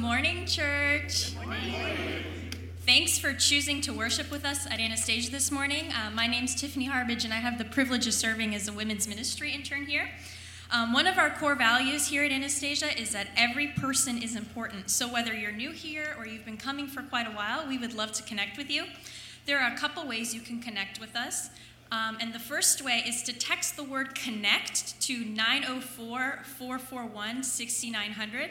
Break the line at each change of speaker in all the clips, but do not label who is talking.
Good morning, church. Thanks for choosing to worship with us at Anastasia this morning. Uh, my name's Tiffany Harbage, and I have the privilege of serving as a women's ministry intern here. Um, one of our core values here at Anastasia is that every person is important. So, whether you're new here or you've been coming for quite a while, we would love to connect with you. There are a couple ways you can connect with us. Um, and the first way is to text the word connect to 904 441 6900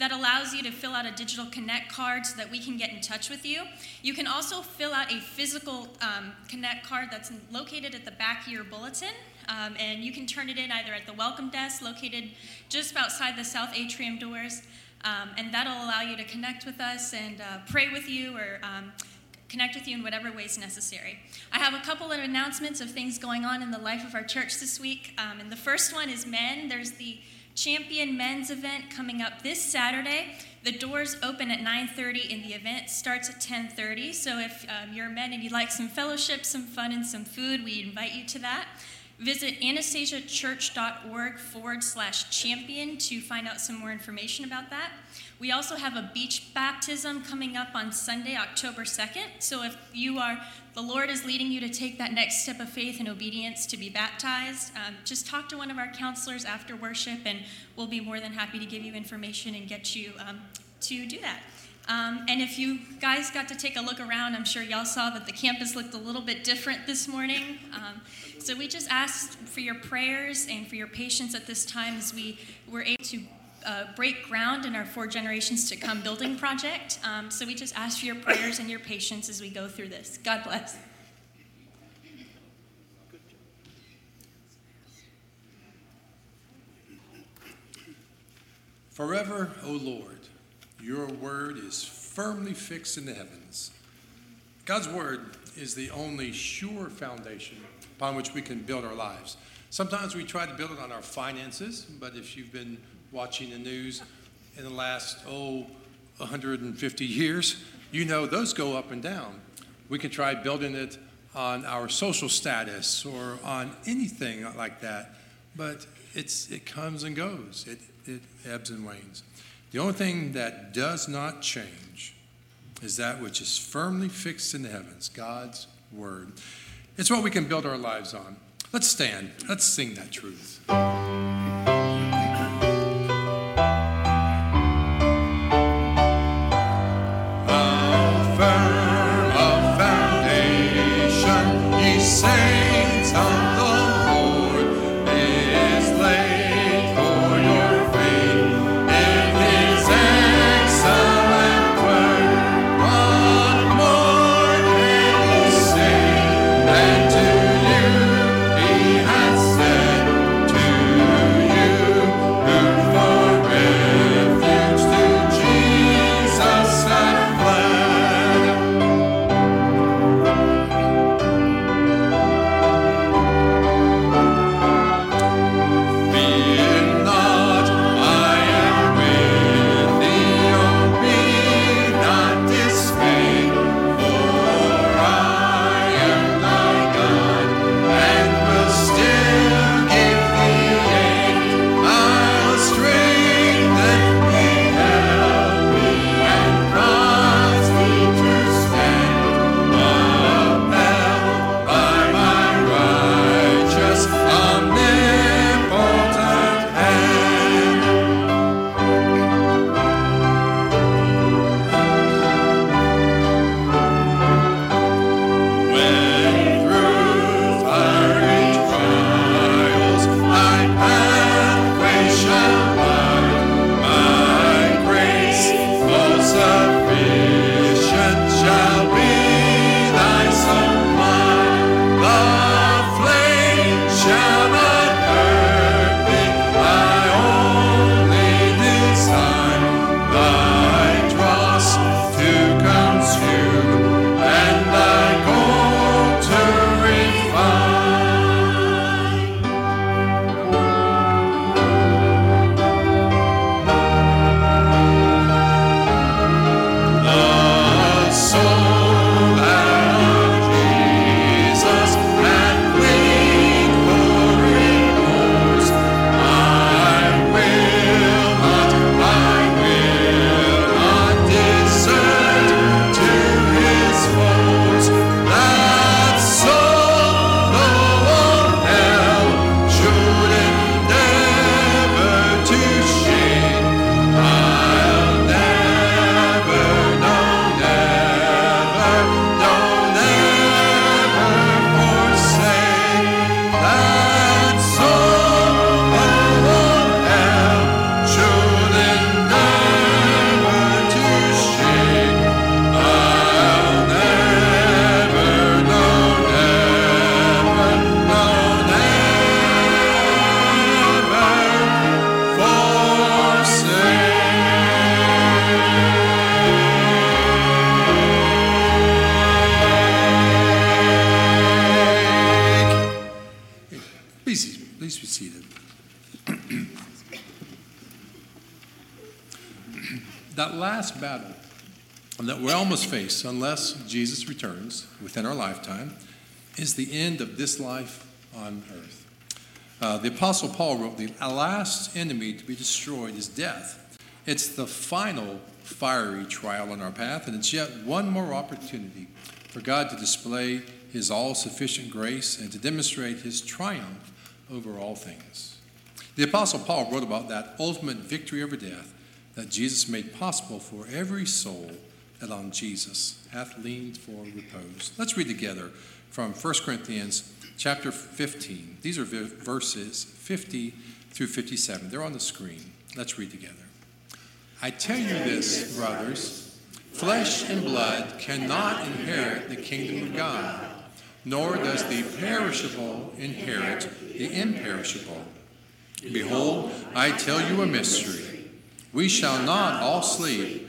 that allows you to fill out a digital connect card so that we can get in touch with you. You can also fill out a physical um, connect card that's located at the back of your bulletin, um, and you can turn it in either at the welcome desk located just outside the south atrium doors, um, and that'll allow you to connect with us and uh, pray with you or um, connect with you in whatever ways necessary. I have a couple of announcements of things going on in the life of our church this week, um, and the first one is men. There's the Champion Men's event coming up this Saturday. The doors open at 9:30 and the event starts at 10:30. So if um, you're a men and you'd like some fellowship, some fun, and some food, we invite you to that. Visit anastasiachurch.org forward slash champion to find out some more information about that. We also have a beach baptism coming up on Sunday, October 2nd. So if you are, the Lord is leading you to take that next step of faith and obedience to be baptized, um, just talk to one of our counselors after worship, and we'll be more than happy to give you information and get you um, to do that. Um, and if you guys got to take a look around, I'm sure y'all saw that the campus looked a little bit different this morning. Um, so we just asked for your prayers and for your patience at this time as we were able to uh, break ground in our For Generations to Come building project. Um, so we just ask for your prayers and your patience as we go through this. God bless.
Forever, O Lord, your word is firmly fixed in the heavens. God's word is the only sure foundation upon which we can build our lives. Sometimes we try to build it on our finances, but if you've been watching the news in the last, oh, 150 years, you know those go up and down. We can try building it on our social status or on anything like that, but it's, it comes and goes, it, it ebbs and wanes. The only thing that does not change is that which is firmly fixed in the heavens, God's Word. It's what we can build our lives on. Let's stand, let's sing that truth. Unless Jesus returns within our lifetime, is the end of this life on earth. Uh, the Apostle Paul wrote, The last enemy to be destroyed is death. It's the final fiery trial on our path, and it's yet one more opportunity for God to display His all sufficient grace and to demonstrate His triumph over all things. The Apostle Paul wrote about that ultimate victory over death that Jesus made possible for every soul that on Jesus hath leaned for repose. Let's read together from 1 Corinthians chapter 15. These are verses 50 through 57. They're on the screen. Let's read together. I tell you this, brothers flesh and blood cannot inherit the kingdom of God, nor does the perishable inherit the imperishable. Behold, I tell you a mystery. We shall not all sleep,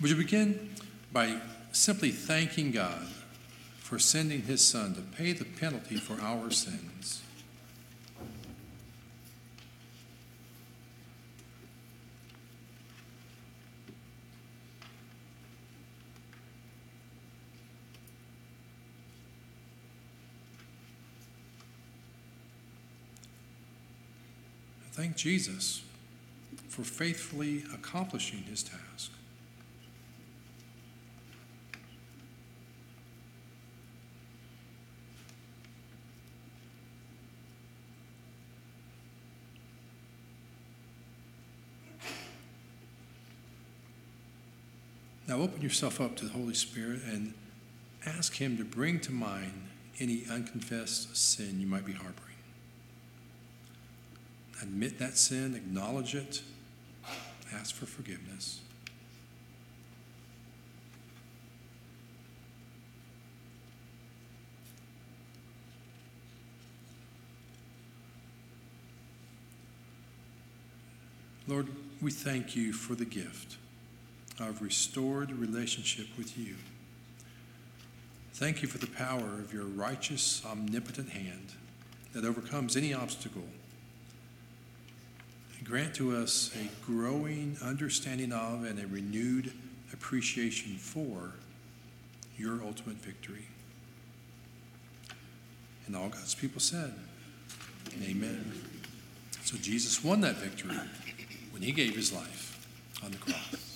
Would you begin by simply thanking God for sending his Son to pay the penalty for our sins? Thank Jesus for faithfully accomplishing his task. Now open yourself up to the Holy Spirit and ask Him to bring to mind any unconfessed sin you might be harboring. Admit that sin, acknowledge it, ask for forgiveness. Lord, we thank you for the gift of restored relationship with you. Thank you for the power of your righteous, omnipotent hand that overcomes any obstacle. Grant to us a growing understanding of and a renewed appreciation for your ultimate victory. And all God's people said, Amen. So Jesus won that victory when he gave his life on the cross.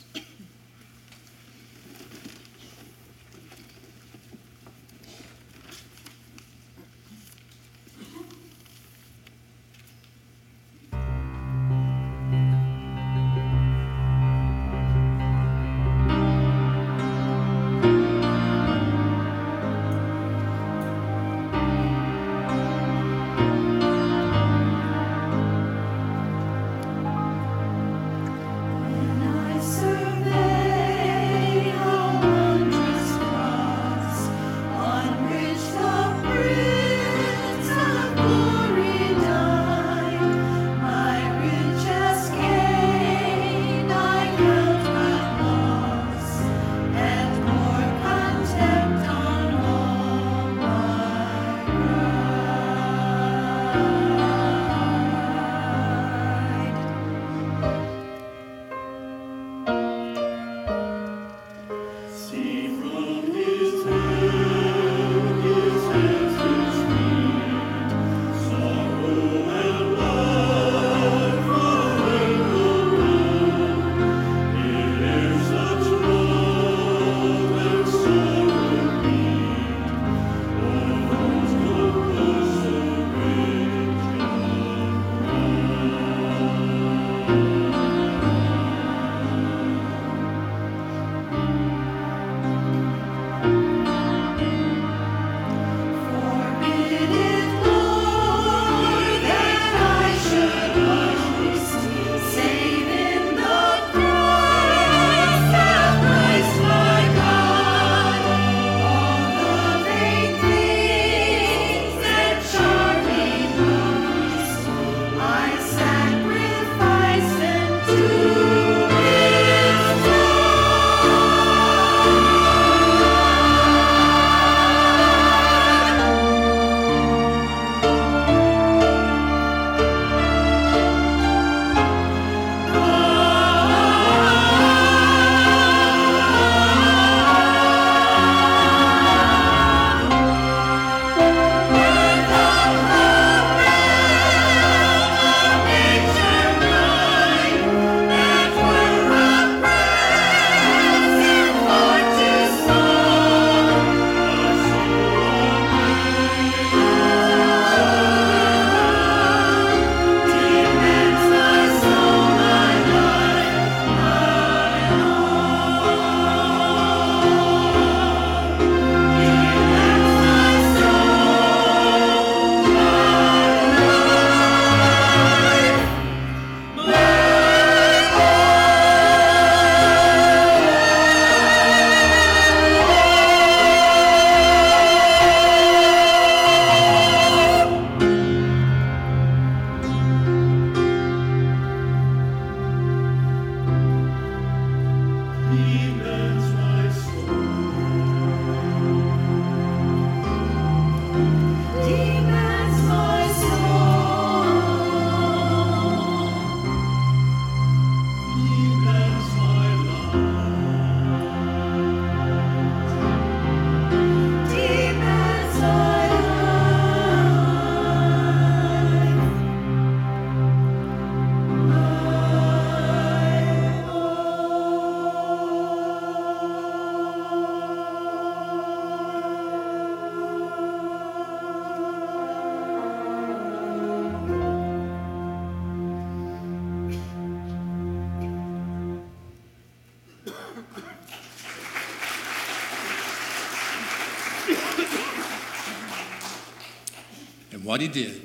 What he did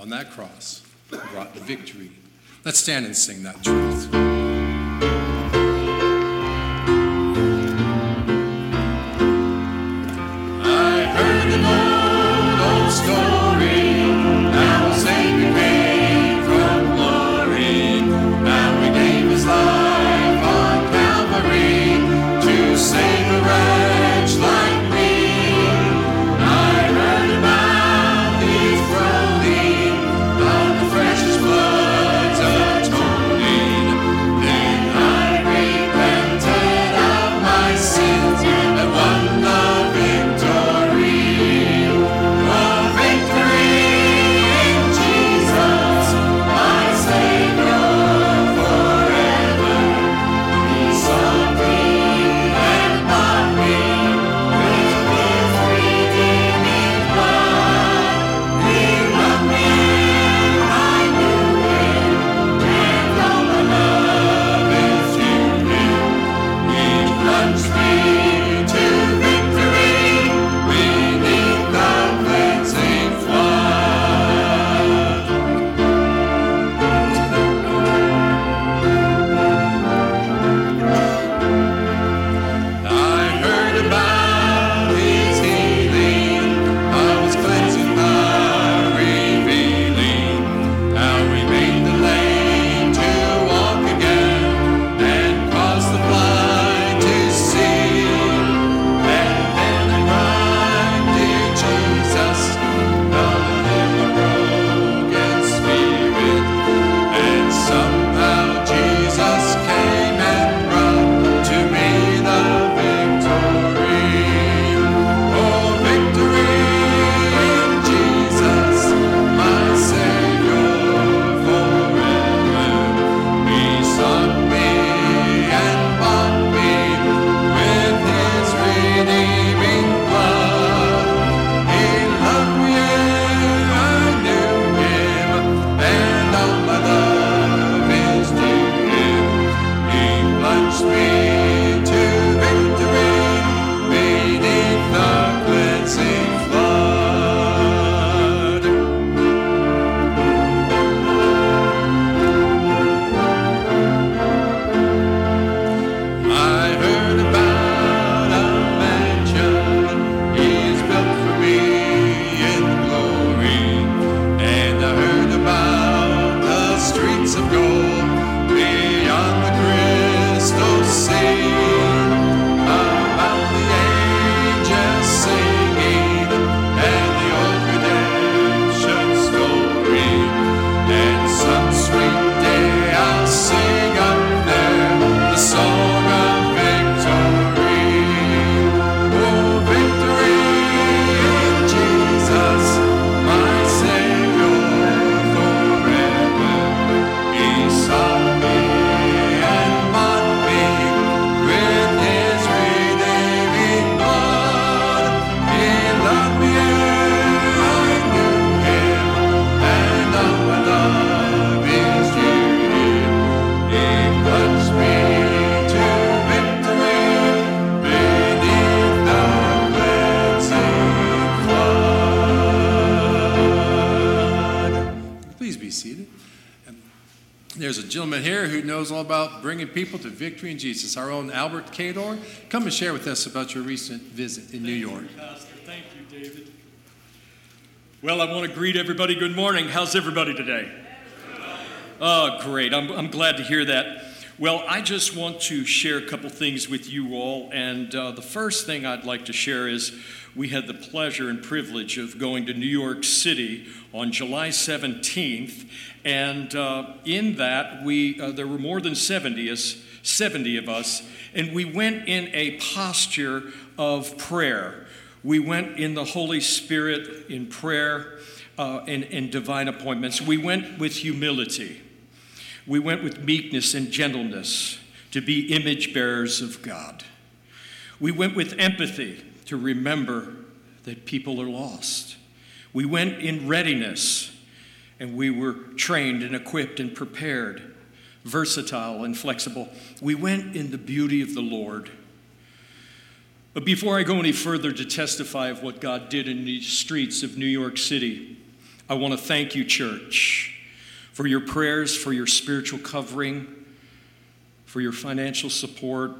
on that cross brought the victory. Let's stand and sing that victory in Jesus, our own Albert Cador. Come and share with us about your recent visit in New York.
Pastor. Thank you, David. Well, I want to greet everybody. Good morning. How's everybody today? Oh, great. I'm, I'm glad to hear that. Well, I just want to share a couple things with you all. And uh, the first thing I'd like to share is we had the pleasure and privilege of going to New York City on July 17th. And uh, in that, we, uh, there were more than 70 us, 70 of us, and we went in a posture of prayer. We went in the Holy Spirit in prayer uh, and, and divine appointments. We went with humility. We went with meekness and gentleness to be image bearers of God. We went with empathy to remember that people are lost. We went in readiness and we were trained and equipped and prepared, versatile and flexible. We went in the beauty of the Lord. But before I go any further to testify of what God did in the streets of New York City, I want to thank you, church, for your prayers, for your spiritual covering, for your financial support,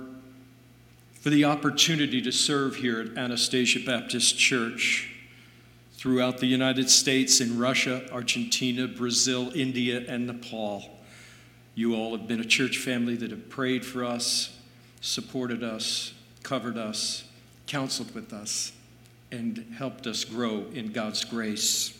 for the opportunity to serve here at Anastasia Baptist Church throughout the United States, in Russia, Argentina, Brazil, India, and Nepal. You all have been a church family that have prayed for us, supported us, covered us, counseled with us, and helped us grow in God's grace.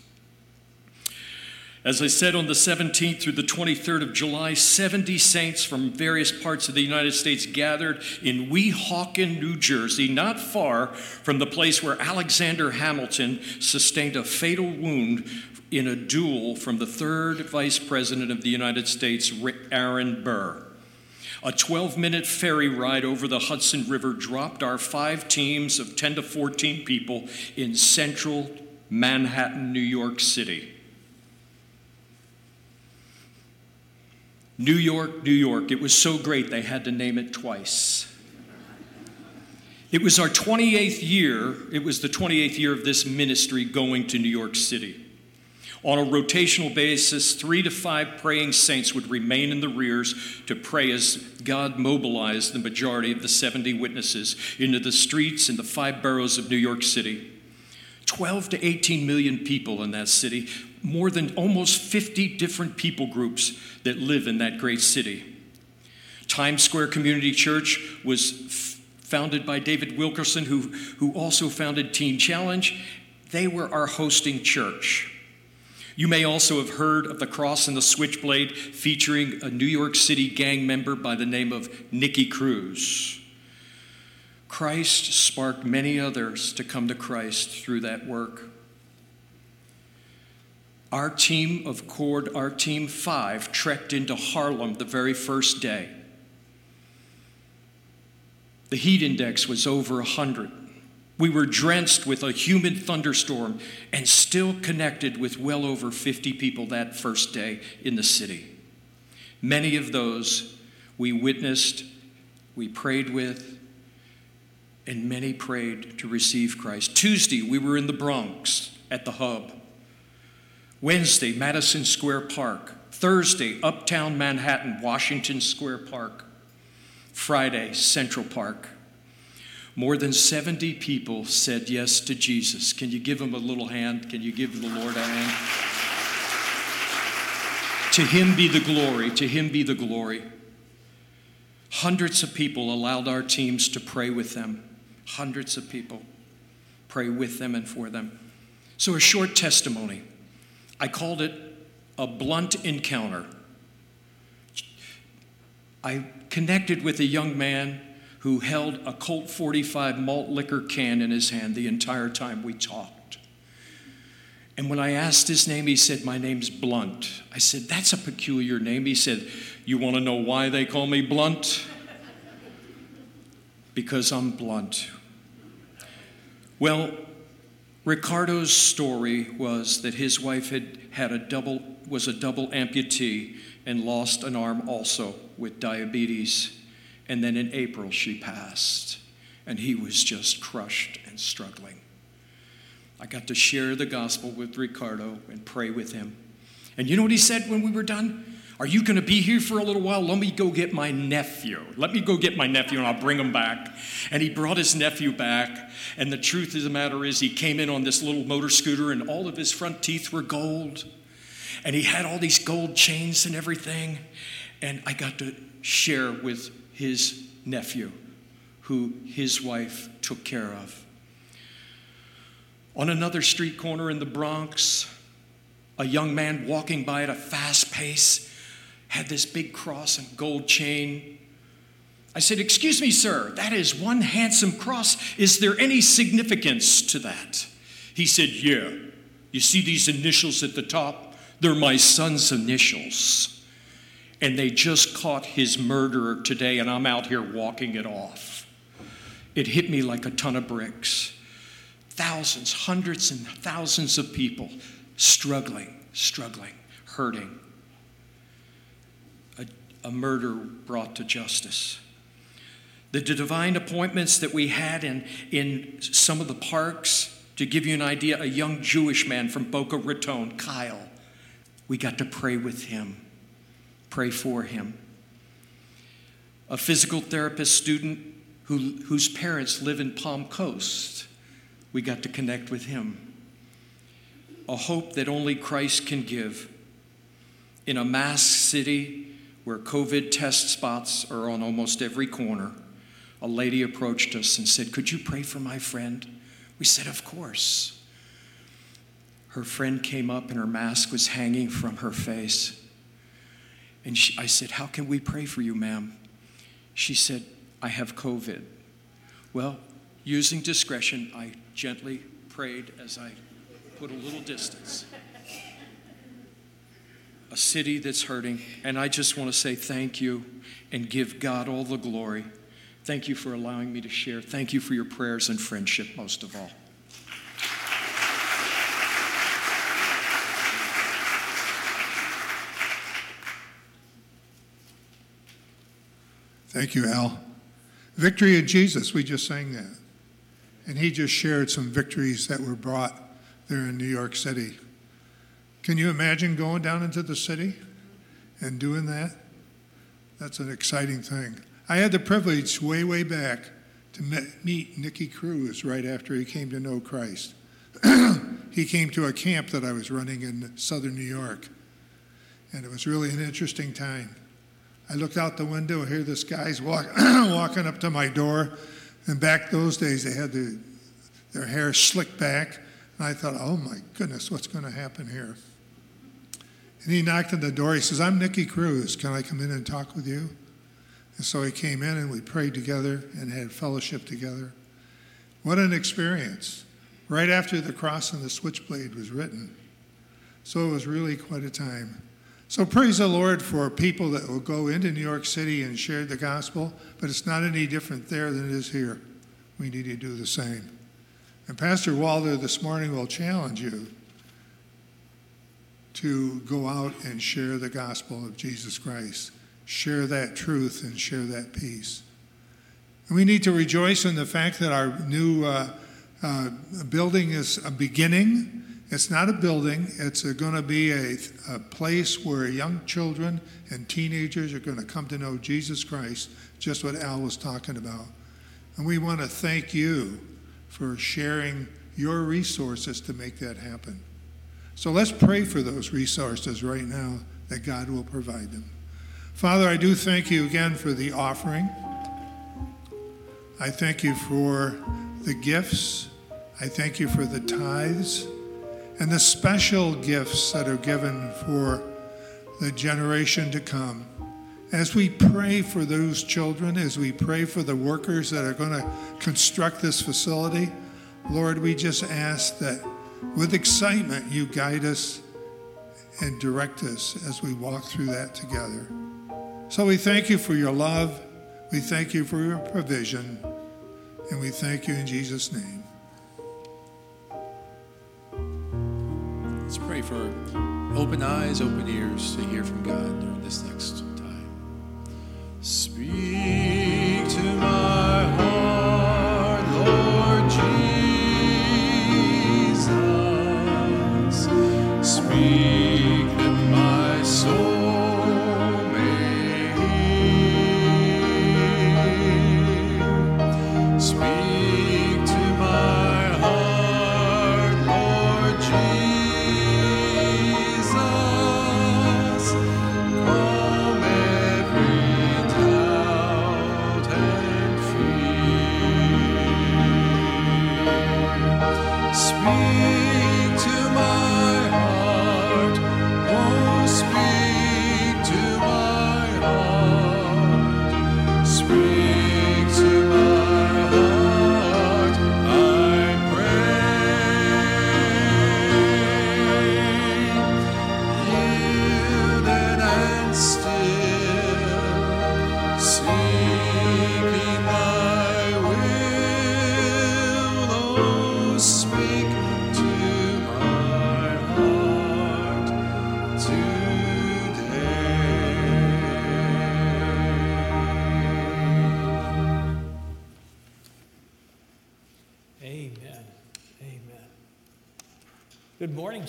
As I said, on the 17th through the 23rd of July, 70 saints from various parts of the United States gathered in Weehawken, New Jersey, not far from the place where Alexander Hamilton sustained a fatal wound in a duel from the third Vice President of the United States, Aaron Burr. A 12 minute ferry ride over the Hudson River dropped our five teams of 10 to 14 people in central Manhattan, New York City. New York, New York. It was so great they had to name it twice. It was our 28th year, it was the 28th year of this ministry going to New York City. On a rotational basis, three to five praying saints would remain in the rears to pray as God mobilized the majority of the 70 witnesses into the streets in the five boroughs of New York City. 12 to 18 million people in that city, more than almost 50 different people groups that live in that great city. Times Square Community Church was f- founded by David Wilkerson, who, who also founded Teen Challenge. They were our hosting church. You may also have heard of the Cross and the Switchblade featuring a New York City gang member by the name of Nicky Cruz. Christ sparked many others to come to Christ through that work. Our team of Cord, our team five, trekked into Harlem the very first day. The heat index was over 100. We were drenched with a humid thunderstorm and still connected with well over 50 people that first day in the city. Many of those we witnessed, we prayed with, and many prayed to receive Christ. Tuesday, we were in the Bronx at the hub. Wednesday, Madison Square Park. Thursday, Uptown Manhattan, Washington Square Park. Friday, Central Park. More than 70 people said yes to Jesus. Can you give them a little hand? Can you give the Lord a hand? to him be the glory. To him be the glory. Hundreds of people allowed our teams to pray with them. Hundreds of people pray with them and for them. So, a short testimony. I called it a blunt encounter. I connected with a young man who held a Colt 45 malt liquor can in his hand the entire time we talked. And when I asked his name, he said, My name's Blunt. I said, That's a peculiar name. He said, You want to know why they call me Blunt? Because I'm blunt. Well, Ricardo's story was that his wife had had a double was a double amputee and lost an arm also with diabetes. And then in April she passed and he was just crushed and struggling. I got to share the gospel with Ricardo and pray with him. And you know what he said when we were done? Are you going to be here for a little while? Let me go get my nephew. Let me go get my nephew and I'll bring him back. And he brought his nephew back. And the truth of the matter is, he came in on this little motor scooter and all of his front teeth were gold. And he had all these gold chains and everything. And I got to share with his nephew, who his wife took care of. On another street corner in the Bronx, a young man walking by at a fast pace had this big cross and gold chain. I said, Excuse me, sir, that is one handsome cross. Is there any significance to that? He said, Yeah. You see these initials at the top? They're my son's initials. And they just caught his murderer today, and I'm out here walking it off. It hit me like a ton of bricks. Thousands, hundreds, and thousands of people struggling, struggling, hurting a murder brought to justice. The divine appointments that we had in, in some of the parks To give you an idea, a young Jewish man from Boca Raton, Kyle, we got to pray with him, pray for him. A physical therapist student who, whose parents live in Palm Coast, we got to connect with him. A hope that only Christ can give. In a masked city where COVID test spots are on almost every corner, a lady approached us and said, Could you pray for my friend? We said, Of course. Her friend came up and her mask was hanging from her face. And she, I said, How can we pray for you, ma'am? She said, I have COVID. Well, using discretion, I gently prayed as I put a little distance. A city that's hurting, and I just want to say thank you and give God all the glory. Thank you for allowing me to share. Thank you for your prayers and friendship, most of all.
Thank you, Al. Victory in Jesus, we just sang that. And he just shared some victories that were brought there in New York City. Can you imagine going down into the city and doing that? That's an exciting thing. I had the privilege way, way back to meet Nicky Cruz right after he came to know Christ. he came to a camp that I was running in southern New York, and it was really an interesting time. I looked out the window hear this guy's walk, walking up to my door. And back those days, they had the, their hair slicked back. And I thought, oh my goodness, what's going to happen here? And he knocked on the door. He says, I'm Nicky Cruz. Can I come in and talk with you? And so he came in and we prayed together and had fellowship together. What an experience. Right after the cross and the switchblade was written. So it was really quite a time. So praise the Lord for people that will go into New York City and share the gospel, but it's not any different there than it is here. We need to do the same. And Pastor Walder this morning will challenge you to go out and share the gospel of Jesus Christ, share that truth and share that peace. And we need to rejoice in the fact that our new uh, uh, building is a beginning it's not a building, it's going to be a, a place where young children and teenagers are going to come to know Jesus Christ, just what Al was talking about. And we want to thank you for sharing your resources to make that happen. So let's pray for those resources right now that God will provide them. Father, I do thank you again for the offering. I thank you for the gifts. I thank you for the tithes and the special gifts that are given for the generation to come. As we pray for those children, as we pray for the workers that are going to construct this facility, Lord, we just ask that with excitement you guide us and direct us as we walk through that together. So we thank you for your love, we thank you for your provision, and we thank you in Jesus' name.
Let's pray for open eyes, open ears to hear from God during this next time. Speak to my heart,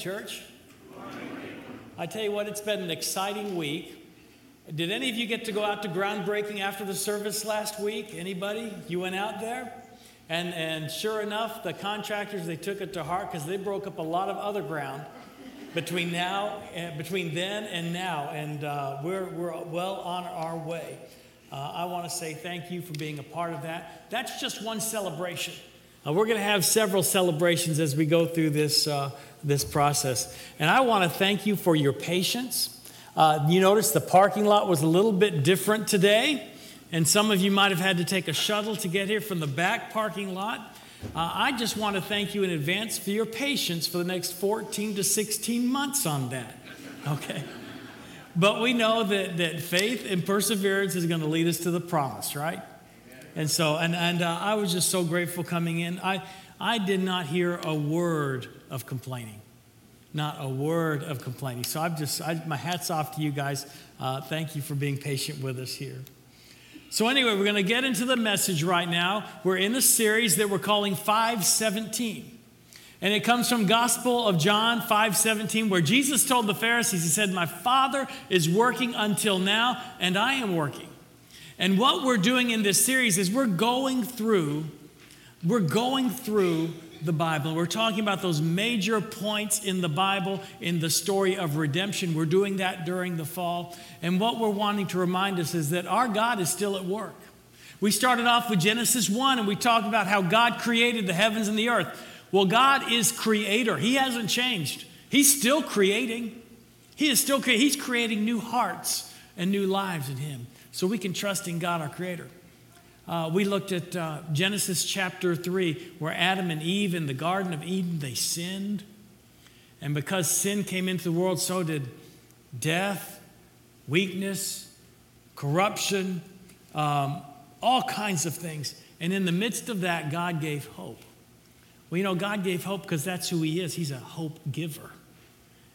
church. I tell you what, it's been an exciting week. Did any of you get to go out to groundbreaking after the service last week? Anybody? You went out there? And, and sure enough, the contractors, they took it to heart because they broke up a lot of other ground between now and between then and now. And uh, we're, we're well on our way. Uh, I want to say thank you for being a part of that. That's just one celebration. Uh, we're going to have several celebrations as we go through this, uh, this process. And I want to thank you for your patience. Uh, you notice the parking lot was a little bit different today, and some of you might have had to take a shuttle to get here from the back parking lot. Uh, I just want to thank you in advance for your patience for the next 14 to 16 months on that. Okay? But we know that, that faith and perseverance is going to lead us to the promise, right? And so, and, and uh, I was just so grateful coming in. I, I did not hear a word of complaining. Not a word of complaining. So I'm just, I, my hat's off to you guys. Uh, thank you for being patient with us here. So, anyway, we're going to get into the message right now. We're in a series that we're calling 517. And it comes from Gospel of John 5:17 where Jesus told the Pharisees he said my father is working until now and I am working. And what we're doing in this series is we're going through we're going through the Bible. We're talking about those major points in the Bible in the story of redemption. We're doing that during the fall. And what we're wanting to remind us is that our God is still at work. We started off with Genesis 1 and we talked about how God created the heavens and the earth. Well, God is creator. He hasn't changed. He's still creating. He is still creating. He's creating new hearts and new lives in him. So we can trust in God, our creator. Uh, we looked at uh, Genesis chapter 3, where Adam and Eve in the Garden of Eden, they sinned. And because sin came into the world, so did death, weakness, corruption, um, all kinds of things. And in the midst of that, God gave hope. Well, you know, God gave hope because that's who He is. He's a hope giver.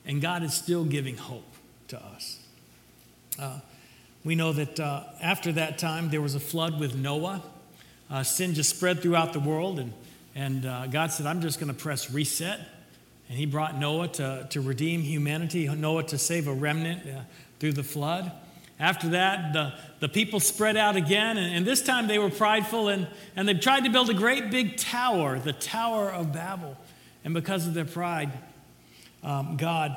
And God is still giving hope to us. Uh, we know that uh, after that time, there was a flood with Noah. Uh, sin just spread throughout the world, and, and uh, God said, I'm just going to press reset. And He brought Noah to, to redeem humanity, Noah to save a remnant uh, through the flood. After that, the, the people spread out again, and, and, this time they were prideful and, and they tried to build a great big tower, the Tower of Babel. And because of their pride, um, God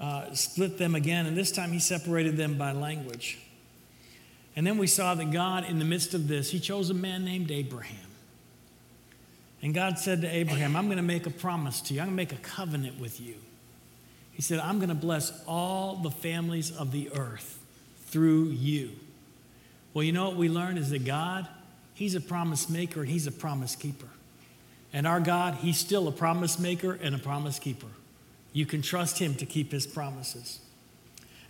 uh, split them again, and this time He separated them by language. And then we saw that God, in the midst of this, He chose a man named Abraham. And God said to Abraham, I'm going to make a promise to you, I'm going to make a covenant with you. He said, I'm going to bless all the families of the earth through you. Well, you know what we learn is that God, He's a promise maker and He's a promise keeper. And our God, He's still a promise maker and a promise keeper. You can trust Him to keep His promises.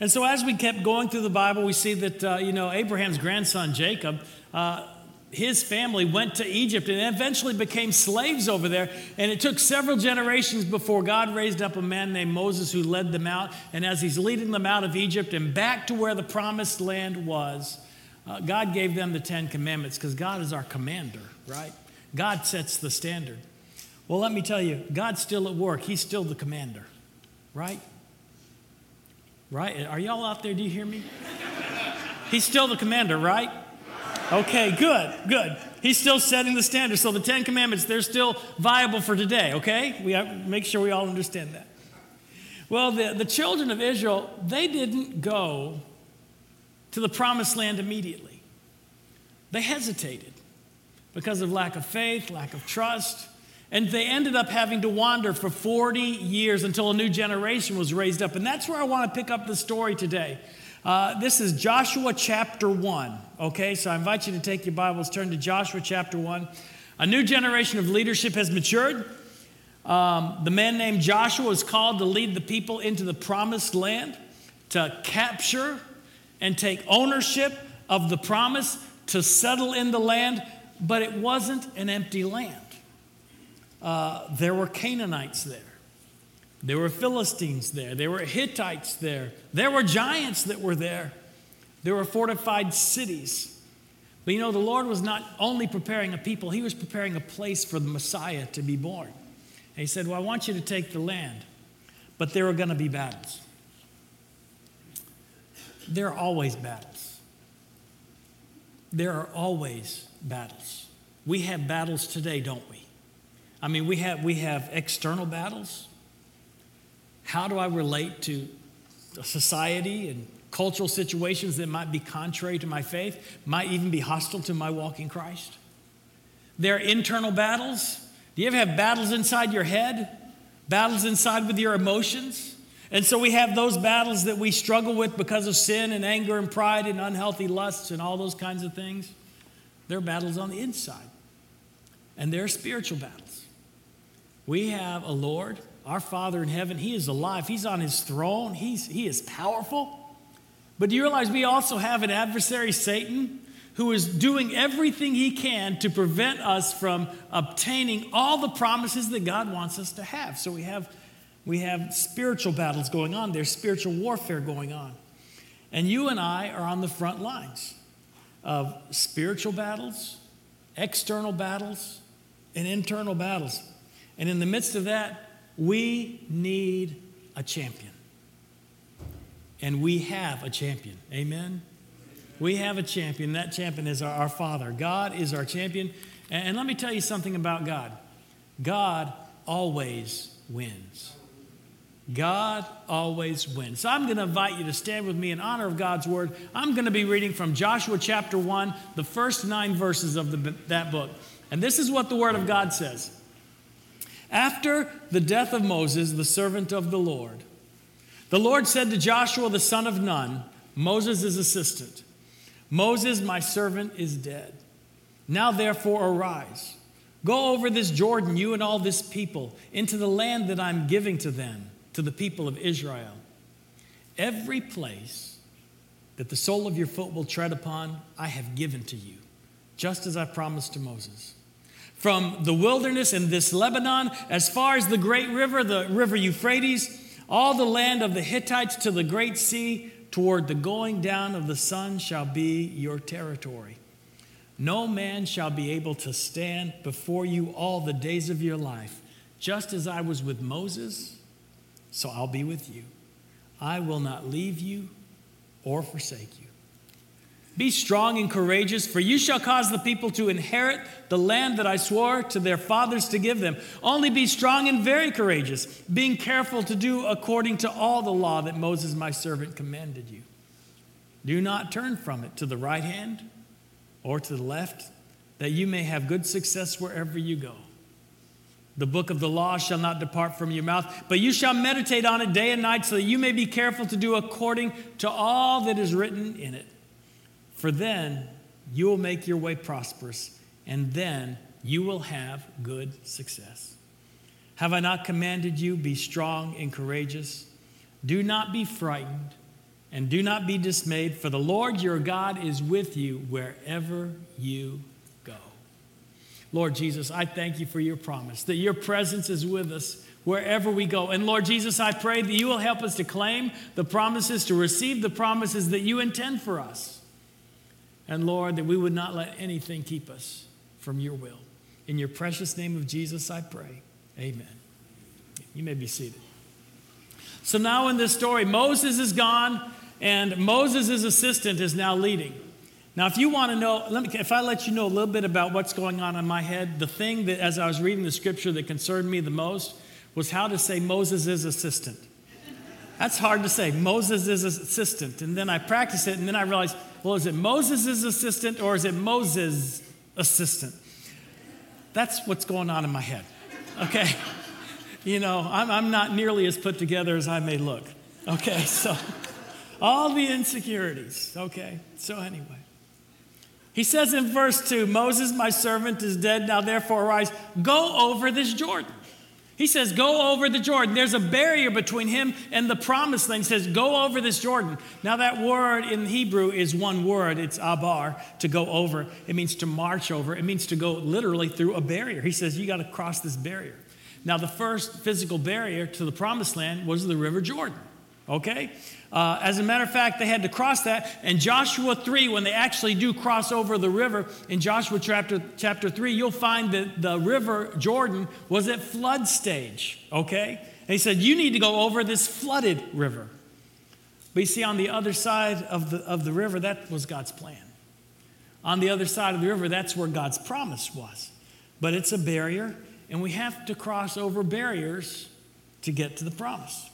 And so, as we kept going through the Bible, we see that, uh, you know, Abraham's grandson Jacob, uh, his family went to Egypt and eventually became slaves over there. And it took several generations before God raised up a man named Moses who led them out. And as he's leading them out of Egypt and back to where the promised land was, uh, God gave them the Ten Commandments because God is our commander, right? God sets the standard. Well, let me tell you, God's still at work. He's still the commander, right? Right? Are y'all out there? Do you hear me? He's still the commander, right? Okay, good, good. He's still setting the standard. So the Ten Commandments, they're still viable for today, okay? We have, make sure we all understand that. Well, the, the children of Israel, they didn't go to the promised land immediately. They hesitated because of lack of faith, lack of trust. And they ended up having to wander for 40 years until a new generation was raised up. And that's where I want to pick up the story today. Uh, this is Joshua chapter 1. Okay, so I invite you to take your Bibles, turn to Joshua chapter 1. A new generation of leadership has matured. Um, the man named Joshua is called to lead the people into the promised land, to capture and take ownership of the promise, to settle in the land, but it wasn't an empty land. Uh, there were Canaanites there. There were Philistines there. There were Hittites there. There were giants that were there. There were fortified cities. But you know, the Lord was not only preparing a people, He was preparing a place for the Messiah to be born. And He said, Well, I want you to take the land. but there are going to be battles. There are always battles. There are always battles. We have battles today, don't we? I mean, we have, we have external battles. How do I relate to society and cultural situations that might be contrary to my faith, might even be hostile to my walk in Christ? There are internal battles. Do you ever have battles inside your head? Battles inside with your emotions? And so we have those battles that we struggle with because of sin and anger and pride and unhealthy lusts and all those kinds of things. There are battles on the inside, and there are spiritual battles. We have a Lord, our Father in heaven. He is alive, He's on His throne, He's, He is powerful. But do you realize we also have an adversary, Satan, who is doing everything he can to prevent us from obtaining all the promises that God wants us to have? So we have we have spiritual battles going on, there's spiritual warfare going on. And you and I are on the front lines of spiritual battles, external battles, and internal battles. And in the midst of that, we need a champion. And we have a champion. Amen? We have a champion. That champion is our, our Father. God is our champion. And, and let me tell you something about God God always wins. God always wins. So I'm going to invite you to stand with me in honor of God's word. I'm going to be reading from Joshua chapter 1, the first nine verses of the, that book. And this is what the word of God says. After the death of Moses, the servant of the Lord, the Lord said to Joshua the son of Nun, Moses' assistant, Moses, my servant, is dead. Now therefore arise. Go over this Jordan, you and all this people, into the land that I'm giving to them to the people of Israel. Every place that the sole of your foot will tread upon, I have given to you, just as I promised to Moses. From the wilderness in this Lebanon, as far as the great river, the river Euphrates, all the land of the Hittites to the great sea, toward the going down of the sun shall be your territory. No man shall be able to stand before you all the days of your life, just as I was with Moses so I'll be with you. I will not leave you or forsake you. Be strong and courageous, for you shall cause the people to inherit the land that I swore to their fathers to give them. Only be strong and very courageous, being careful to do according to all the law that Moses, my servant, commanded you. Do not turn from it to the right hand or to the left, that you may have good success wherever you go. The book of the law shall not depart from your mouth, but you shall meditate on it day and night, so that you may be careful to do according to all that is written in it. For then you will make your way prosperous, and then you will have good success. Have I not commanded you? Be strong and courageous. Do not be frightened, and do not be dismayed, for the Lord your God is with you wherever you go. Lord Jesus, I thank you for your promise that your presence is with us wherever we go. And Lord Jesus, I pray that you will help us to claim the promises, to receive the promises that you intend for us. And Lord, that we would not let anything keep us from your will. In your precious name of Jesus, I pray. Amen. You may be seated. So now in this story, Moses is gone, and Moses' assistant is now leading. Now, if you want to know, me, if I let you know a little bit about what's going on in my head, the thing that, as I was reading the scripture that concerned me the most was how to say Moses' assistant. That's hard to say. Moses' assistant. And then I practice it, and then I realize, well, is it Moses' assistant or is it Moses' assistant? That's what's going on in my head. Okay? You know, I'm, I'm not nearly as put together as I may look. Okay? So, all the insecurities. Okay? So, anyway. He says in verse 2 Moses, my servant, is dead. Now therefore arise, go over this Jordan. He says, Go over the Jordan. There's a barrier between him and the promised land. He says, Go over this Jordan. Now, that word in Hebrew is one word. It's abar, to go over. It means to march over. It means to go literally through a barrier. He says, You got to cross this barrier. Now, the first physical barrier to the promised land was the River Jordan. Okay? Uh, as a matter of fact, they had to cross that. And Joshua 3, when they actually do cross over the river, in Joshua chapter, chapter 3, you'll find that the river Jordan was at flood stage. Okay? And he said, You need to go over this flooded river. But you see, on the other side of the, of the river, that was God's plan. On the other side of the river, that's where God's promise was. But it's a barrier, and we have to cross over barriers to get to the promise.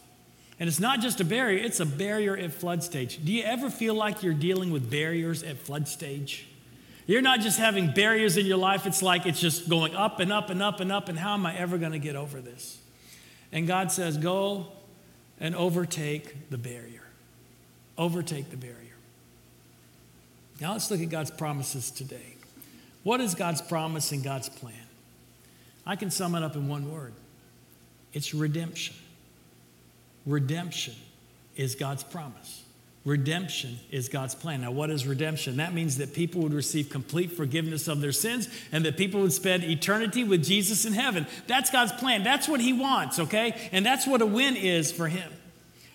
And it's not just a barrier, it's a barrier at flood stage. Do you ever feel like you're dealing with barriers at flood stage? You're not just having barriers in your life, it's like it's just going up and up and up and up, and how am I ever going to get over this? And God says, Go and overtake the barrier. Overtake the barrier. Now let's look at God's promises today. What is God's promise and God's plan? I can sum it up in one word it's redemption. Redemption is God's promise. Redemption is God's plan. Now, what is redemption? That means that people would receive complete forgiveness of their sins and that people would spend eternity with Jesus in heaven. That's God's plan. That's what He wants, okay? And that's what a win is for Him.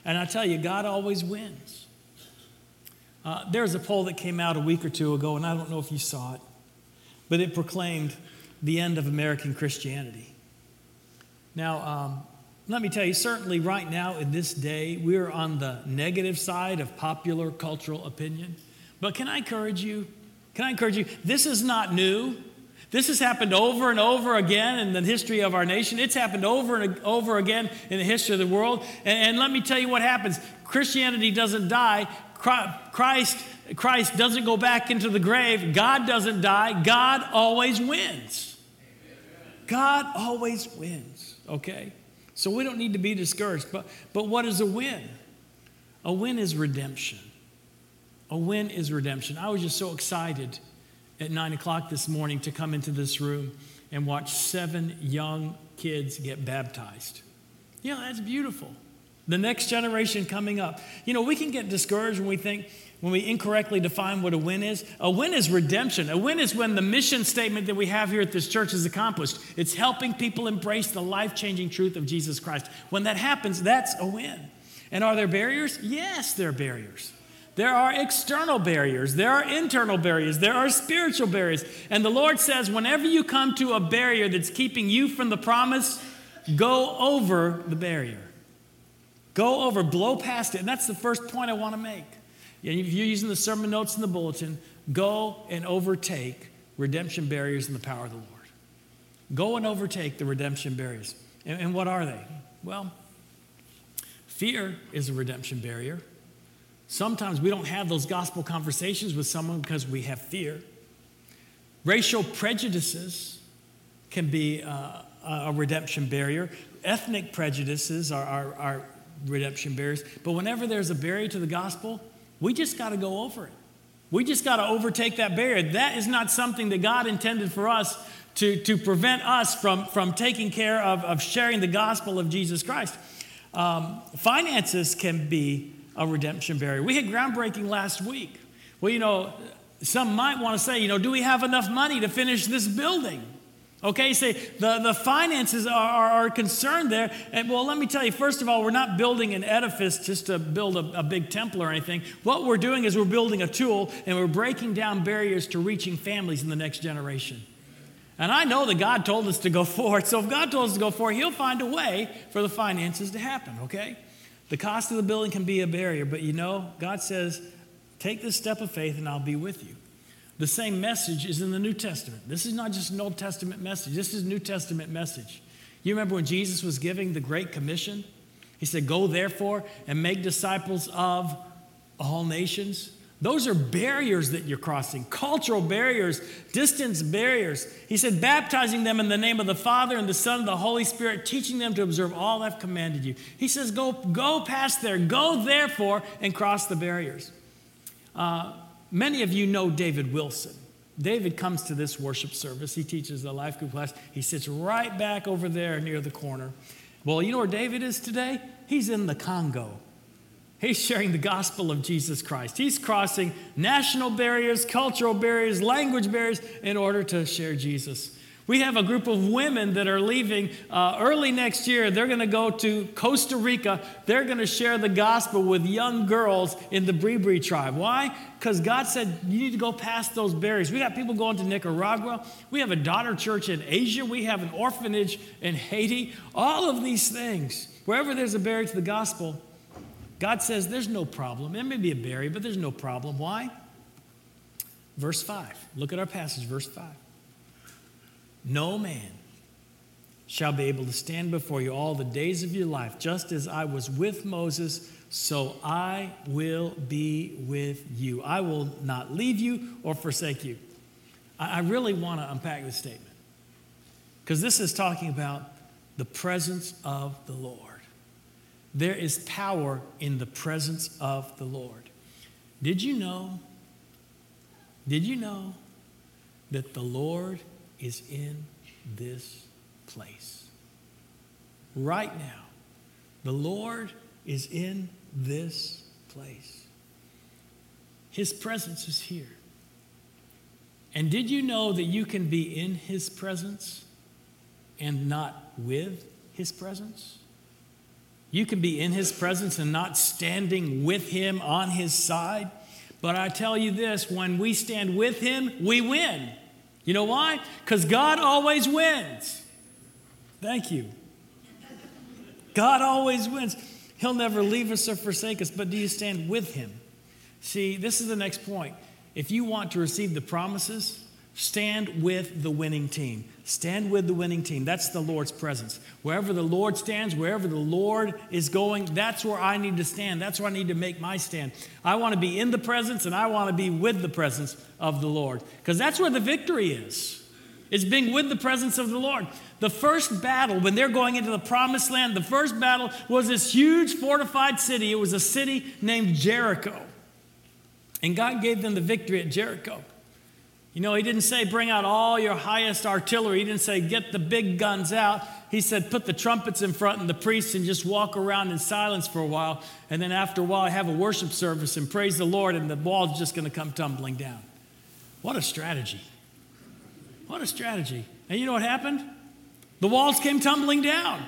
And I tell you, God always wins. Uh, there was a poll that came out a week or two ago, and I don't know if you saw it, but it proclaimed the end of American Christianity. Now, um, let me tell you, certainly right now in this day, we're on the negative side of popular cultural opinion. But can I encourage you? Can I encourage you? This is not new. This has happened over and over again in the history of our nation. It's happened over and over again in the history of the world. And, and let me tell you what happens Christianity doesn't die. Christ, Christ doesn't go back into the grave. God doesn't die. God always wins. God always wins, okay? So we don't need to be discouraged. But, but what is a win? A win is redemption. A win is redemption. I was just so excited at 9 o'clock this morning to come into this room and watch seven young kids get baptized. Yeah, that's beautiful. The next generation coming up. You know, we can get discouraged when we think, when we incorrectly define what a win is. A win is redemption. A win is when the mission statement that we have here at this church is accomplished. It's helping people embrace the life changing truth of Jesus Christ. When that happens, that's a win. And are there barriers? Yes, there are barriers. There are external barriers, there are internal barriers, there are spiritual barriers. And the Lord says, whenever you come to a barrier that's keeping you from the promise, go over the barrier. Go over, blow past it. And that's the first point I want to make. If you're using the sermon notes in the bulletin, go and overtake redemption barriers in the power of the Lord. Go and overtake the redemption barriers. And, and what are they? Well, fear is a redemption barrier. Sometimes we don't have those gospel conversations with someone because we have fear. Racial prejudices can be uh, a redemption barrier. Ethnic prejudices are, are, are redemption barriers. But whenever there's a barrier to the gospel, we just got to go over it. We just got to overtake that barrier. That is not something that God intended for us to, to prevent us from, from taking care of, of sharing the gospel of Jesus Christ. Um, finances can be a redemption barrier. We had groundbreaking last week. Well, you know, some might want to say, you know, do we have enough money to finish this building? Okay, say the, the finances are, are, are, concerned there. And well, let me tell you, first of all, we're not building an edifice just to build a, a big temple or anything. What we're doing is we're building a tool and we're breaking down barriers to reaching families in the next generation. And I know that God told us to go forward. So if God told us to go forward, He'll find a way for the finances to happen, okay? The cost of the building can be a barrier, but you know, God says, take this step of faith and I'll be with you. The same message is in the New Testament. This is not just an Old Testament message, this is a New Testament message. You remember when Jesus was giving the Great Commission? He said, Go therefore and make disciples of all nations. Those are barriers that you're crossing, cultural barriers, distance barriers. He said, baptizing them in the name of the Father and the Son and the Holy Spirit, teaching them to observe all I've commanded you. He says, go, go past there, go therefore, and cross the barriers. Uh, Many of you know David Wilson. David comes to this worship service. He teaches the life group class. He sits right back over there near the corner. Well, you know where David is today? He's in the Congo. He's sharing the gospel of Jesus Christ. He's crossing national barriers, cultural barriers, language barriers in order to share Jesus. We have a group of women that are leaving uh, early next year. They're going to go to Costa Rica. They're going to share the gospel with young girls in the Bribri tribe. Why? Because God said you need to go past those barriers. We got people going to Nicaragua. We have a daughter church in Asia. We have an orphanage in Haiti. All of these things, wherever there's a barrier to the gospel, God says there's no problem. It may be a barrier, but there's no problem. Why? Verse 5. Look at our passage, verse 5. No man shall be able to stand before you all the days of your life. Just as I was with Moses, so I will be with you. I will not leave you or forsake you. I really want to unpack this statement because this is talking about the presence of the Lord. There is power in the presence of the Lord. Did you know? Did you know that the Lord is in this place. Right now, the Lord is in this place. His presence is here. And did you know that you can be in His presence and not with His presence? You can be in His presence and not standing with Him on His side. But I tell you this when we stand with Him, we win. You know why? Because God always wins. Thank you. God always wins. He'll never leave us or forsake us, but do you stand with Him? See, this is the next point. If you want to receive the promises, stand with the winning team. Stand with the winning team. That's the Lord's presence. Wherever the Lord stands, wherever the Lord is going, that's where I need to stand. That's where I need to make my stand. I want to be in the presence and I want to be with the presence of the Lord because that's where the victory is. It's being with the presence of the Lord. The first battle, when they're going into the promised land, the first battle was this huge fortified city. It was a city named Jericho. And God gave them the victory at Jericho. You know, he didn't say bring out all your highest artillery. He didn't say get the big guns out. He said put the trumpets in front and the priests and just walk around in silence for a while. And then after a while, have a worship service and praise the Lord, and the wall's just going to come tumbling down. What a strategy. What a strategy. And you know what happened? The walls came tumbling down.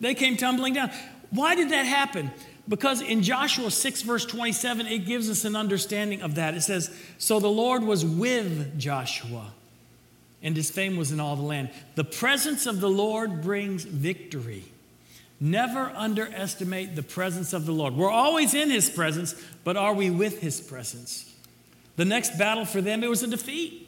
They came tumbling down. Why did that happen? Because in Joshua 6, verse 27, it gives us an understanding of that. It says, So the Lord was with Joshua, and his fame was in all the land. The presence of the Lord brings victory. Never underestimate the presence of the Lord. We're always in his presence, but are we with his presence? The next battle for them, it was a defeat.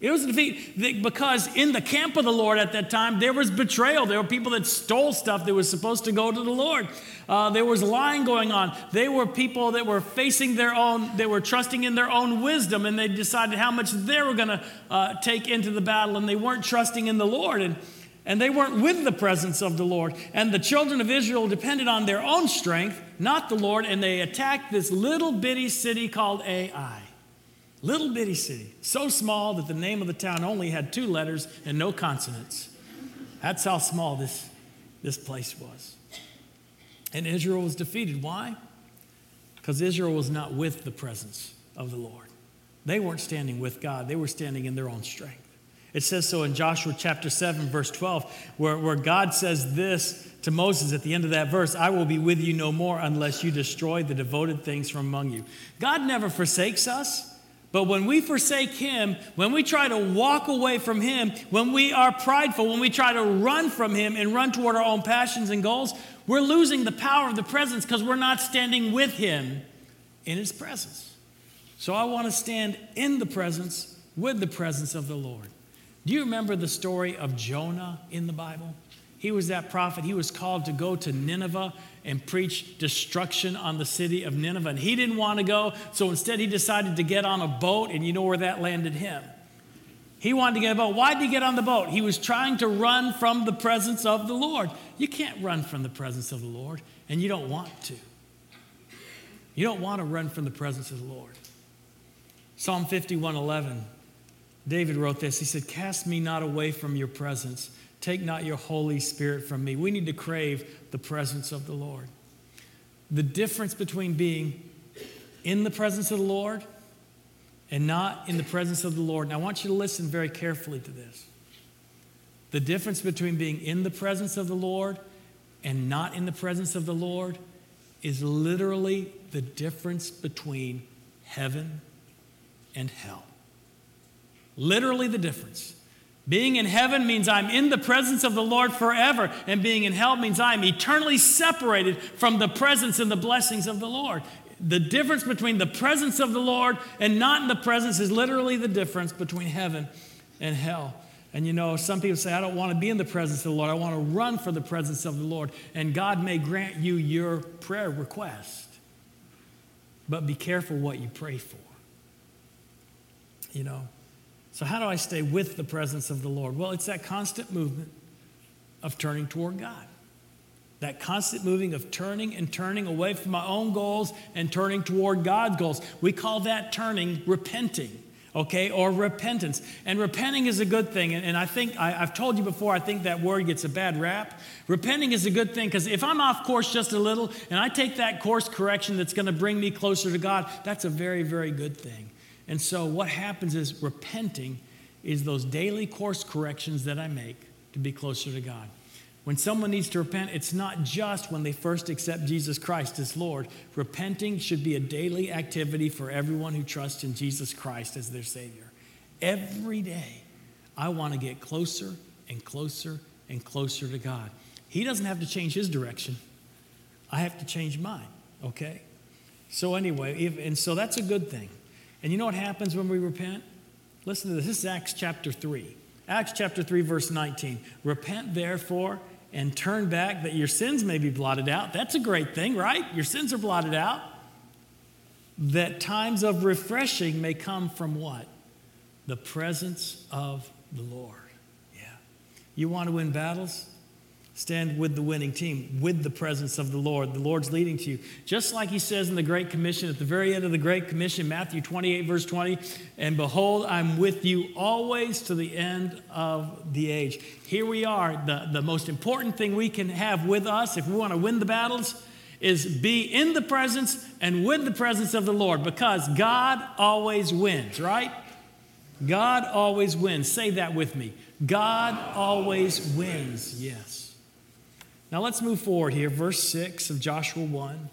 It was a defeat because in the camp of the Lord at that time, there was betrayal. There were people that stole stuff that was supposed to go to the Lord. Uh, there was lying going on. They were people that were facing their own, they were trusting in their own wisdom, and they decided how much they were going to uh, take into the battle, and they weren't trusting in the Lord. And, and they weren't with the presence of the Lord. And the children of Israel depended on their own strength, not the Lord, and they attacked this little bitty city called Ai. Little bitty city, so small that the name of the town only had two letters and no consonants. That's how small this, this place was. And Israel was defeated. Why? Because Israel was not with the presence of the Lord. They weren't standing with God, they were standing in their own strength. It says so in Joshua chapter 7, verse 12, where, where God says this to Moses at the end of that verse I will be with you no more unless you destroy the devoted things from among you. God never forsakes us. But when we forsake Him, when we try to walk away from Him, when we are prideful, when we try to run from Him and run toward our own passions and goals, we're losing the power of the presence because we're not standing with Him in His presence. So I want to stand in the presence with the presence of the Lord. Do you remember the story of Jonah in the Bible? He was that prophet. He was called to go to Nineveh and preach destruction on the city of Nineveh. And he didn't want to go, so instead he decided to get on a boat, and you know where that landed him. He wanted to get a boat. Why did he get on the boat? He was trying to run from the presence of the Lord. You can't run from the presence of the Lord, and you don't want to. You don't want to run from the presence of the Lord. Psalm 51 11, David wrote this. He said, Cast me not away from your presence Take not your Holy Spirit from me. We need to crave the presence of the Lord. The difference between being in the presence of the Lord and not in the presence of the Lord. And I want you to listen very carefully to this. The difference between being in the presence of the Lord and not in the presence of the Lord is literally the difference between heaven and hell. Literally, the difference. Being in heaven means I'm in the presence of the Lord forever, and being in hell means I'm eternally separated from the presence and the blessings of the Lord. The difference between the presence of the Lord and not in the presence is literally the difference between heaven and hell. And you know, some people say, I don't want to be in the presence of the Lord. I want to run for the presence of the Lord. And God may grant you your prayer request. But be careful what you pray for. You know, so how do I stay with the presence of the Lord? Well, it's that constant movement of turning toward God. That constant moving of turning and turning away from my own goals and turning toward God's goals. We call that turning repenting okay, or repentance. And repenting is a good thing. And, and I think, I, have told you before, I think that word gets a bad rap. Repenting is a good thing because if I'm off course just a little and I take that course correction that's going to bring me closer to God, that's a very, very good thing. And so what happens is repenting is those daily course corrections that I make to be closer to God. When someone needs to repent, it's not just when they first accept Jesus Christ as Lord. Repenting should be a daily activity for everyone who trusts in Jesus Christ as their Savior. Every day, I want to get closer and closer and closer to God. He doesn't have to change his direction, I have to change mine, okay? So, anyway, if, and so that's a good thing. And you know what happens when we repent? Listen to this. This is Acts chapter 3. Acts chapter 3, verse 19. Repent, therefore, and turn back that your sins may be blotted out. That's a great thing, right? Your sins are blotted out. That times of refreshing may come from what? The presence of the Lord. Yeah. You want to win battles? Stand with the winning team, with the presence of the Lord. The Lord's leading to you. Just like he says in the Great Commission, at the very end of the Great Commission, Matthew 28, verse 20, and behold, I'm with you always to the end of the age. Here we are. The, the most important thing we can have with us if we want to win the battles is be in the presence and with the presence of the Lord because God always wins, right? God always wins. Say that with me. God always wins. Yes. Now let's move forward here. Verse 6 of Joshua 1.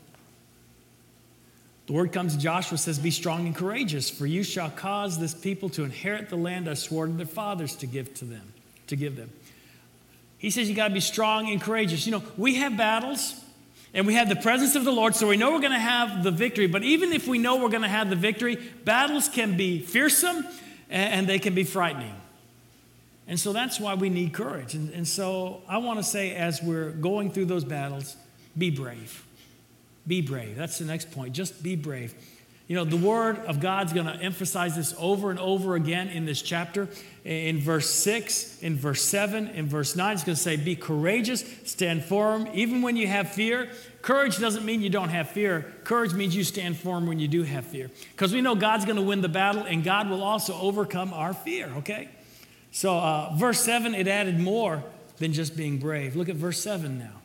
The word comes to Joshua says, Be strong and courageous, for you shall cause this people to inherit the land I swore to their fathers to give to them, to give them. He says you got to be strong and courageous. You know, we have battles and we have the presence of the Lord, so we know we're going to have the victory. But even if we know we're going to have the victory, battles can be fearsome and they can be frightening. And so that's why we need courage. And, and so I want to say, as we're going through those battles, be brave. Be brave. That's the next point. Just be brave. You know, the Word of God's going to emphasize this over and over again in this chapter. In verse 6, in verse 7, in verse 9, it's going to say, Be courageous, stand firm, even when you have fear. Courage doesn't mean you don't have fear. Courage means you stand firm when you do have fear. Because we know God's going to win the battle and God will also overcome our fear, okay? So, uh, verse 7, it added more than just being brave. Look at verse 7 now.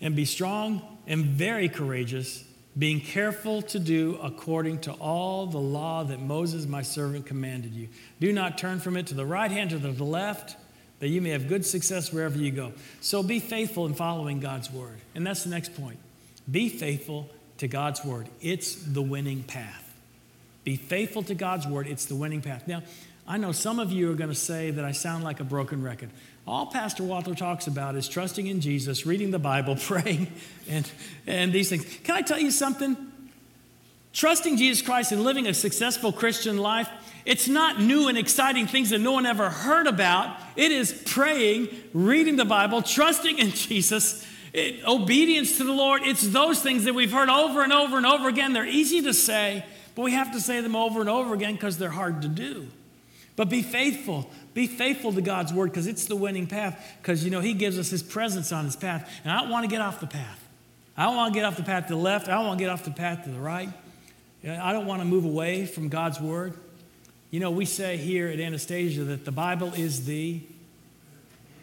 And be strong and very courageous, being careful to do according to all the law that Moses, my servant, commanded you. Do not turn from it to the right hand or to the left, that you may have good success wherever you go. So be faithful in following God's word. And that's the next point. Be faithful to God's word. It's the winning path. Be faithful to God's word. It's the winning path. Now, I know some of you are going to say that I sound like a broken record. All Pastor Walter talks about is trusting in Jesus, reading the Bible, praying, and, and these things. Can I tell you something? Trusting Jesus Christ and living a successful Christian life, it's not new and exciting things that no one ever heard about. It is praying, reading the Bible, trusting in Jesus, it, obedience to the Lord. It's those things that we've heard over and over and over again. They're easy to say, but we have to say them over and over again because they're hard to do. But be faithful. Be faithful to God's word because it's the winning path. Because, you know, He gives us His presence on His path. And I don't want to get off the path. I don't want to get off the path to the left. I don't want to get off the path to the right. I don't want to move away from God's word. You know, we say here at Anastasia that the Bible is the,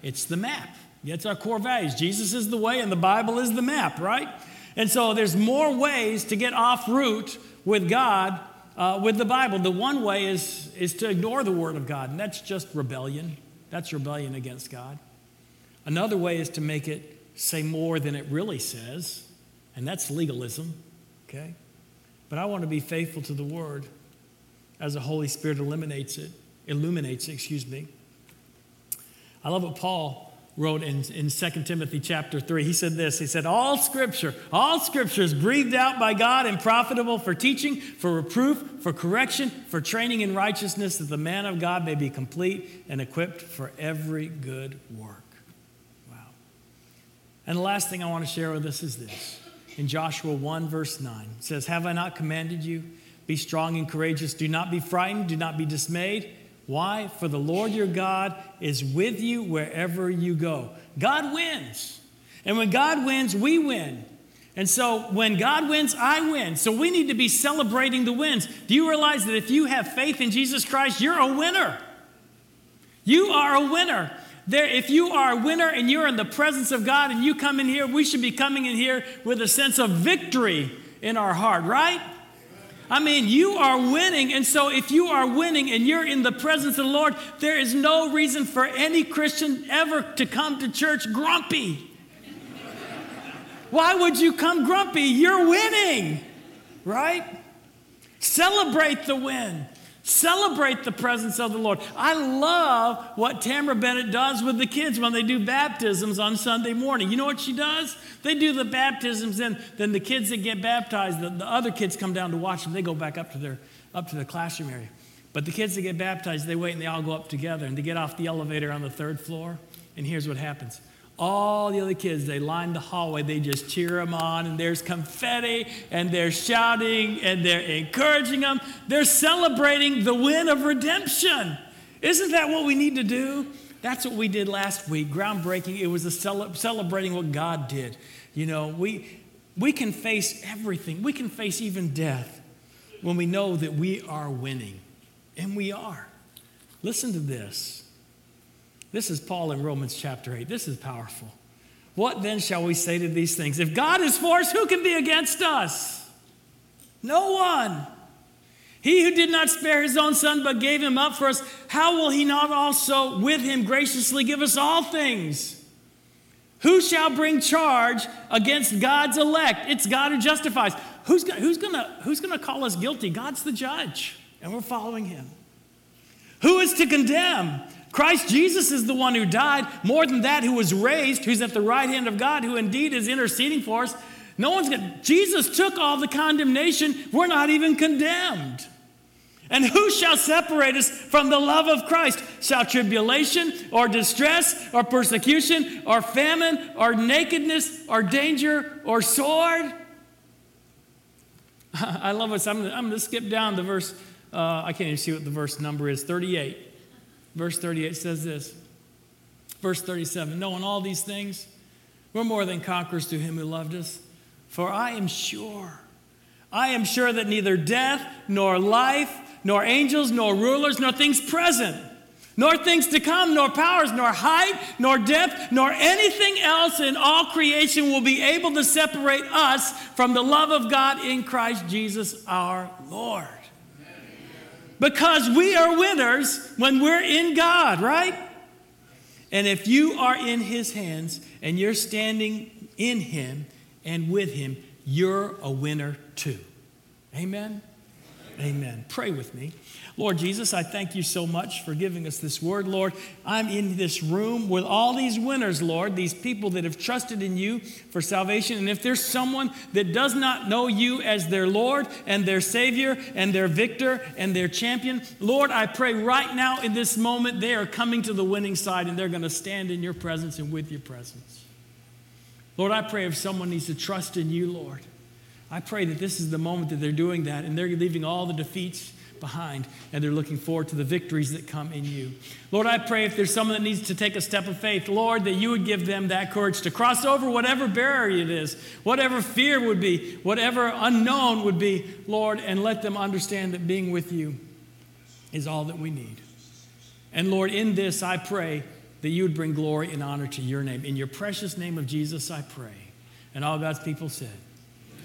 it's the map. It's our core values. Jesus is the way and the Bible is the map, right? And so there's more ways to get off route with God uh, with the Bible. The one way is, is to ignore the Word of God, and that's just rebellion. That's rebellion against God. Another way is to make it say more than it really says, and that's legalism, okay? But I want to be faithful to the word as the Holy Spirit eliminates it, illuminates it, excuse me. I love what Paul wrote in, in 2 Timothy chapter 3. He said this He said, All scripture, all scripture is breathed out by God and profitable for teaching, for reproof, for correction, for training in righteousness, that the man of God may be complete and equipped for every good work. Wow. And the last thing I want to share with us is this. In Joshua 1, verse 9, it says, Have I not commanded you? Be strong and courageous. Do not be frightened. Do not be dismayed. Why? For the Lord your God is with you wherever you go. God wins. And when God wins, we win. And so when God wins, I win. So we need to be celebrating the wins. Do you realize that if you have faith in Jesus Christ, you're a winner? You are a winner. There, if you are a winner and you're in the presence of God and you come in here, we should be coming in here with a sense of victory in our heart, right? I mean, you are winning. And so, if you are winning and you're in the presence of the Lord, there is no reason for any Christian ever to come to church grumpy. Why would you come grumpy? You're winning, right? Celebrate the win. Celebrate the presence of the Lord. I love what Tamara Bennett does with the kids when they do baptisms on Sunday morning. You know what she does? They do the baptisms, and then the kids that get baptized, the, the other kids come down to watch them. They go back up to their up to the classroom area. But the kids that get baptized, they wait and they all go up together and they get off the elevator on the third floor. And here's what happens all the other kids, they line the hallway, they just cheer them on, and there's confetti, and they're shouting, and they're encouraging them. They're celebrating the win of redemption. Isn't that what we need to do? That's what we did last week. Groundbreaking. It was a cele- celebrating what God did. You know, we, we can face everything, we can face even death when we know that we are winning. And we are. Listen to this. This is Paul in Romans chapter 8. This is powerful. What then shall we say to these things? If God is for us, who can be against us? No one. He who did not spare his own son but gave him up for us, how will he not also with him graciously give us all things? Who shall bring charge against God's elect? It's God who justifies. Who's, who's gonna, who's gonna call us guilty? God's the judge, and we're following him. Who is to condemn? Christ Jesus is the one who died. More than that, who was raised, who's at the right hand of God, who indeed is interceding for us. No one's going Jesus took all the condemnation. We're not even condemned. And who shall separate us from the love of Christ? Shall tribulation or distress or persecution or famine or nakedness or danger or sword? I love this. I'm, I'm going to skip down to verse, uh, I can't even see what the verse number is, 38. Verse 38 says this. Verse 37 Knowing all these things, we're more than conquerors to him who loved us. For I am sure, I am sure that neither death, nor life, nor angels, nor rulers, nor things present, nor things to come, nor powers, nor height, nor depth, nor anything else in all creation will be able to separate us from the love of God in Christ Jesus our Lord. Because we are winners when we're in God, right? And if you are in His hands and you're standing in Him and with Him, you're a winner too. Amen? Amen. Pray with me. Lord Jesus, I thank you so much for giving us this word, Lord. I'm in this room with all these winners, Lord, these people that have trusted in you for salvation. And if there's someone that does not know you as their Lord and their Savior and their victor and their champion, Lord, I pray right now in this moment they are coming to the winning side and they're going to stand in your presence and with your presence. Lord, I pray if someone needs to trust in you, Lord, I pray that this is the moment that they're doing that and they're leaving all the defeats behind and they're looking forward to the victories that come in you. Lord, I pray if there's someone that needs to take a step of faith, Lord, that you would give them that courage to cross over whatever barrier it is, whatever fear would be, whatever unknown would be, Lord, and let them understand that being with you is all that we need. And Lord, in this, I pray that you would bring glory and honor to your name. In your precious name of Jesus, I pray. And all God's people said,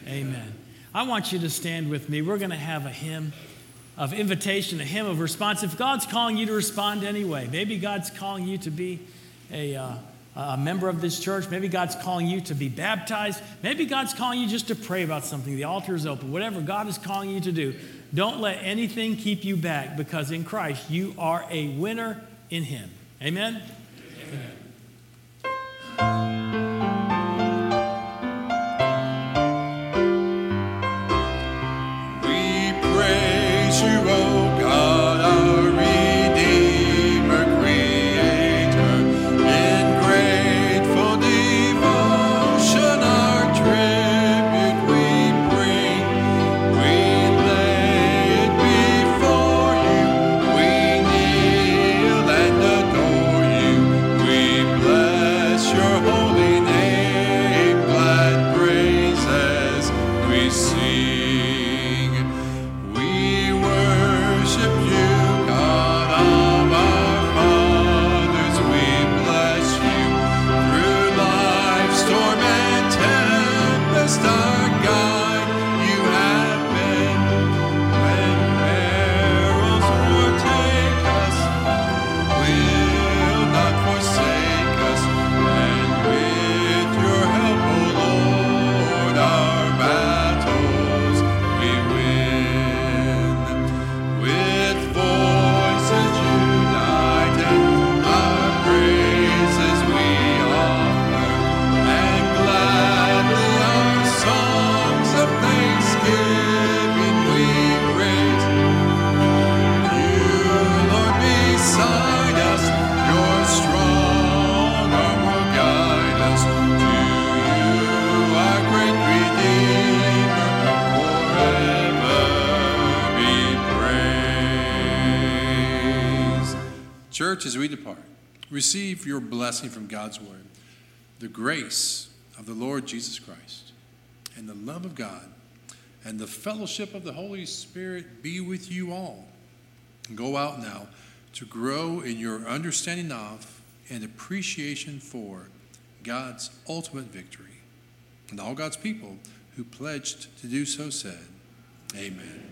Amen. Amen. I want you to stand with me. We're going to have a hymn.
Of invitation, a hymn of response. If God's calling you to respond anyway, maybe God's calling you to be a, uh, a member of this church, maybe God's calling you to be baptized, maybe God's calling you just to pray about something. The altar is open. Whatever God is calling you to do, don't let anything keep you back because in Christ you are a winner in Him. Amen? Amen.
Receive your blessing from God's word, the grace of the Lord Jesus Christ, and the love of God, and the fellowship of the Holy Spirit be with you all. Go out now to grow in your understanding of and appreciation for God's ultimate victory. And all God's people who pledged to do so said, Amen.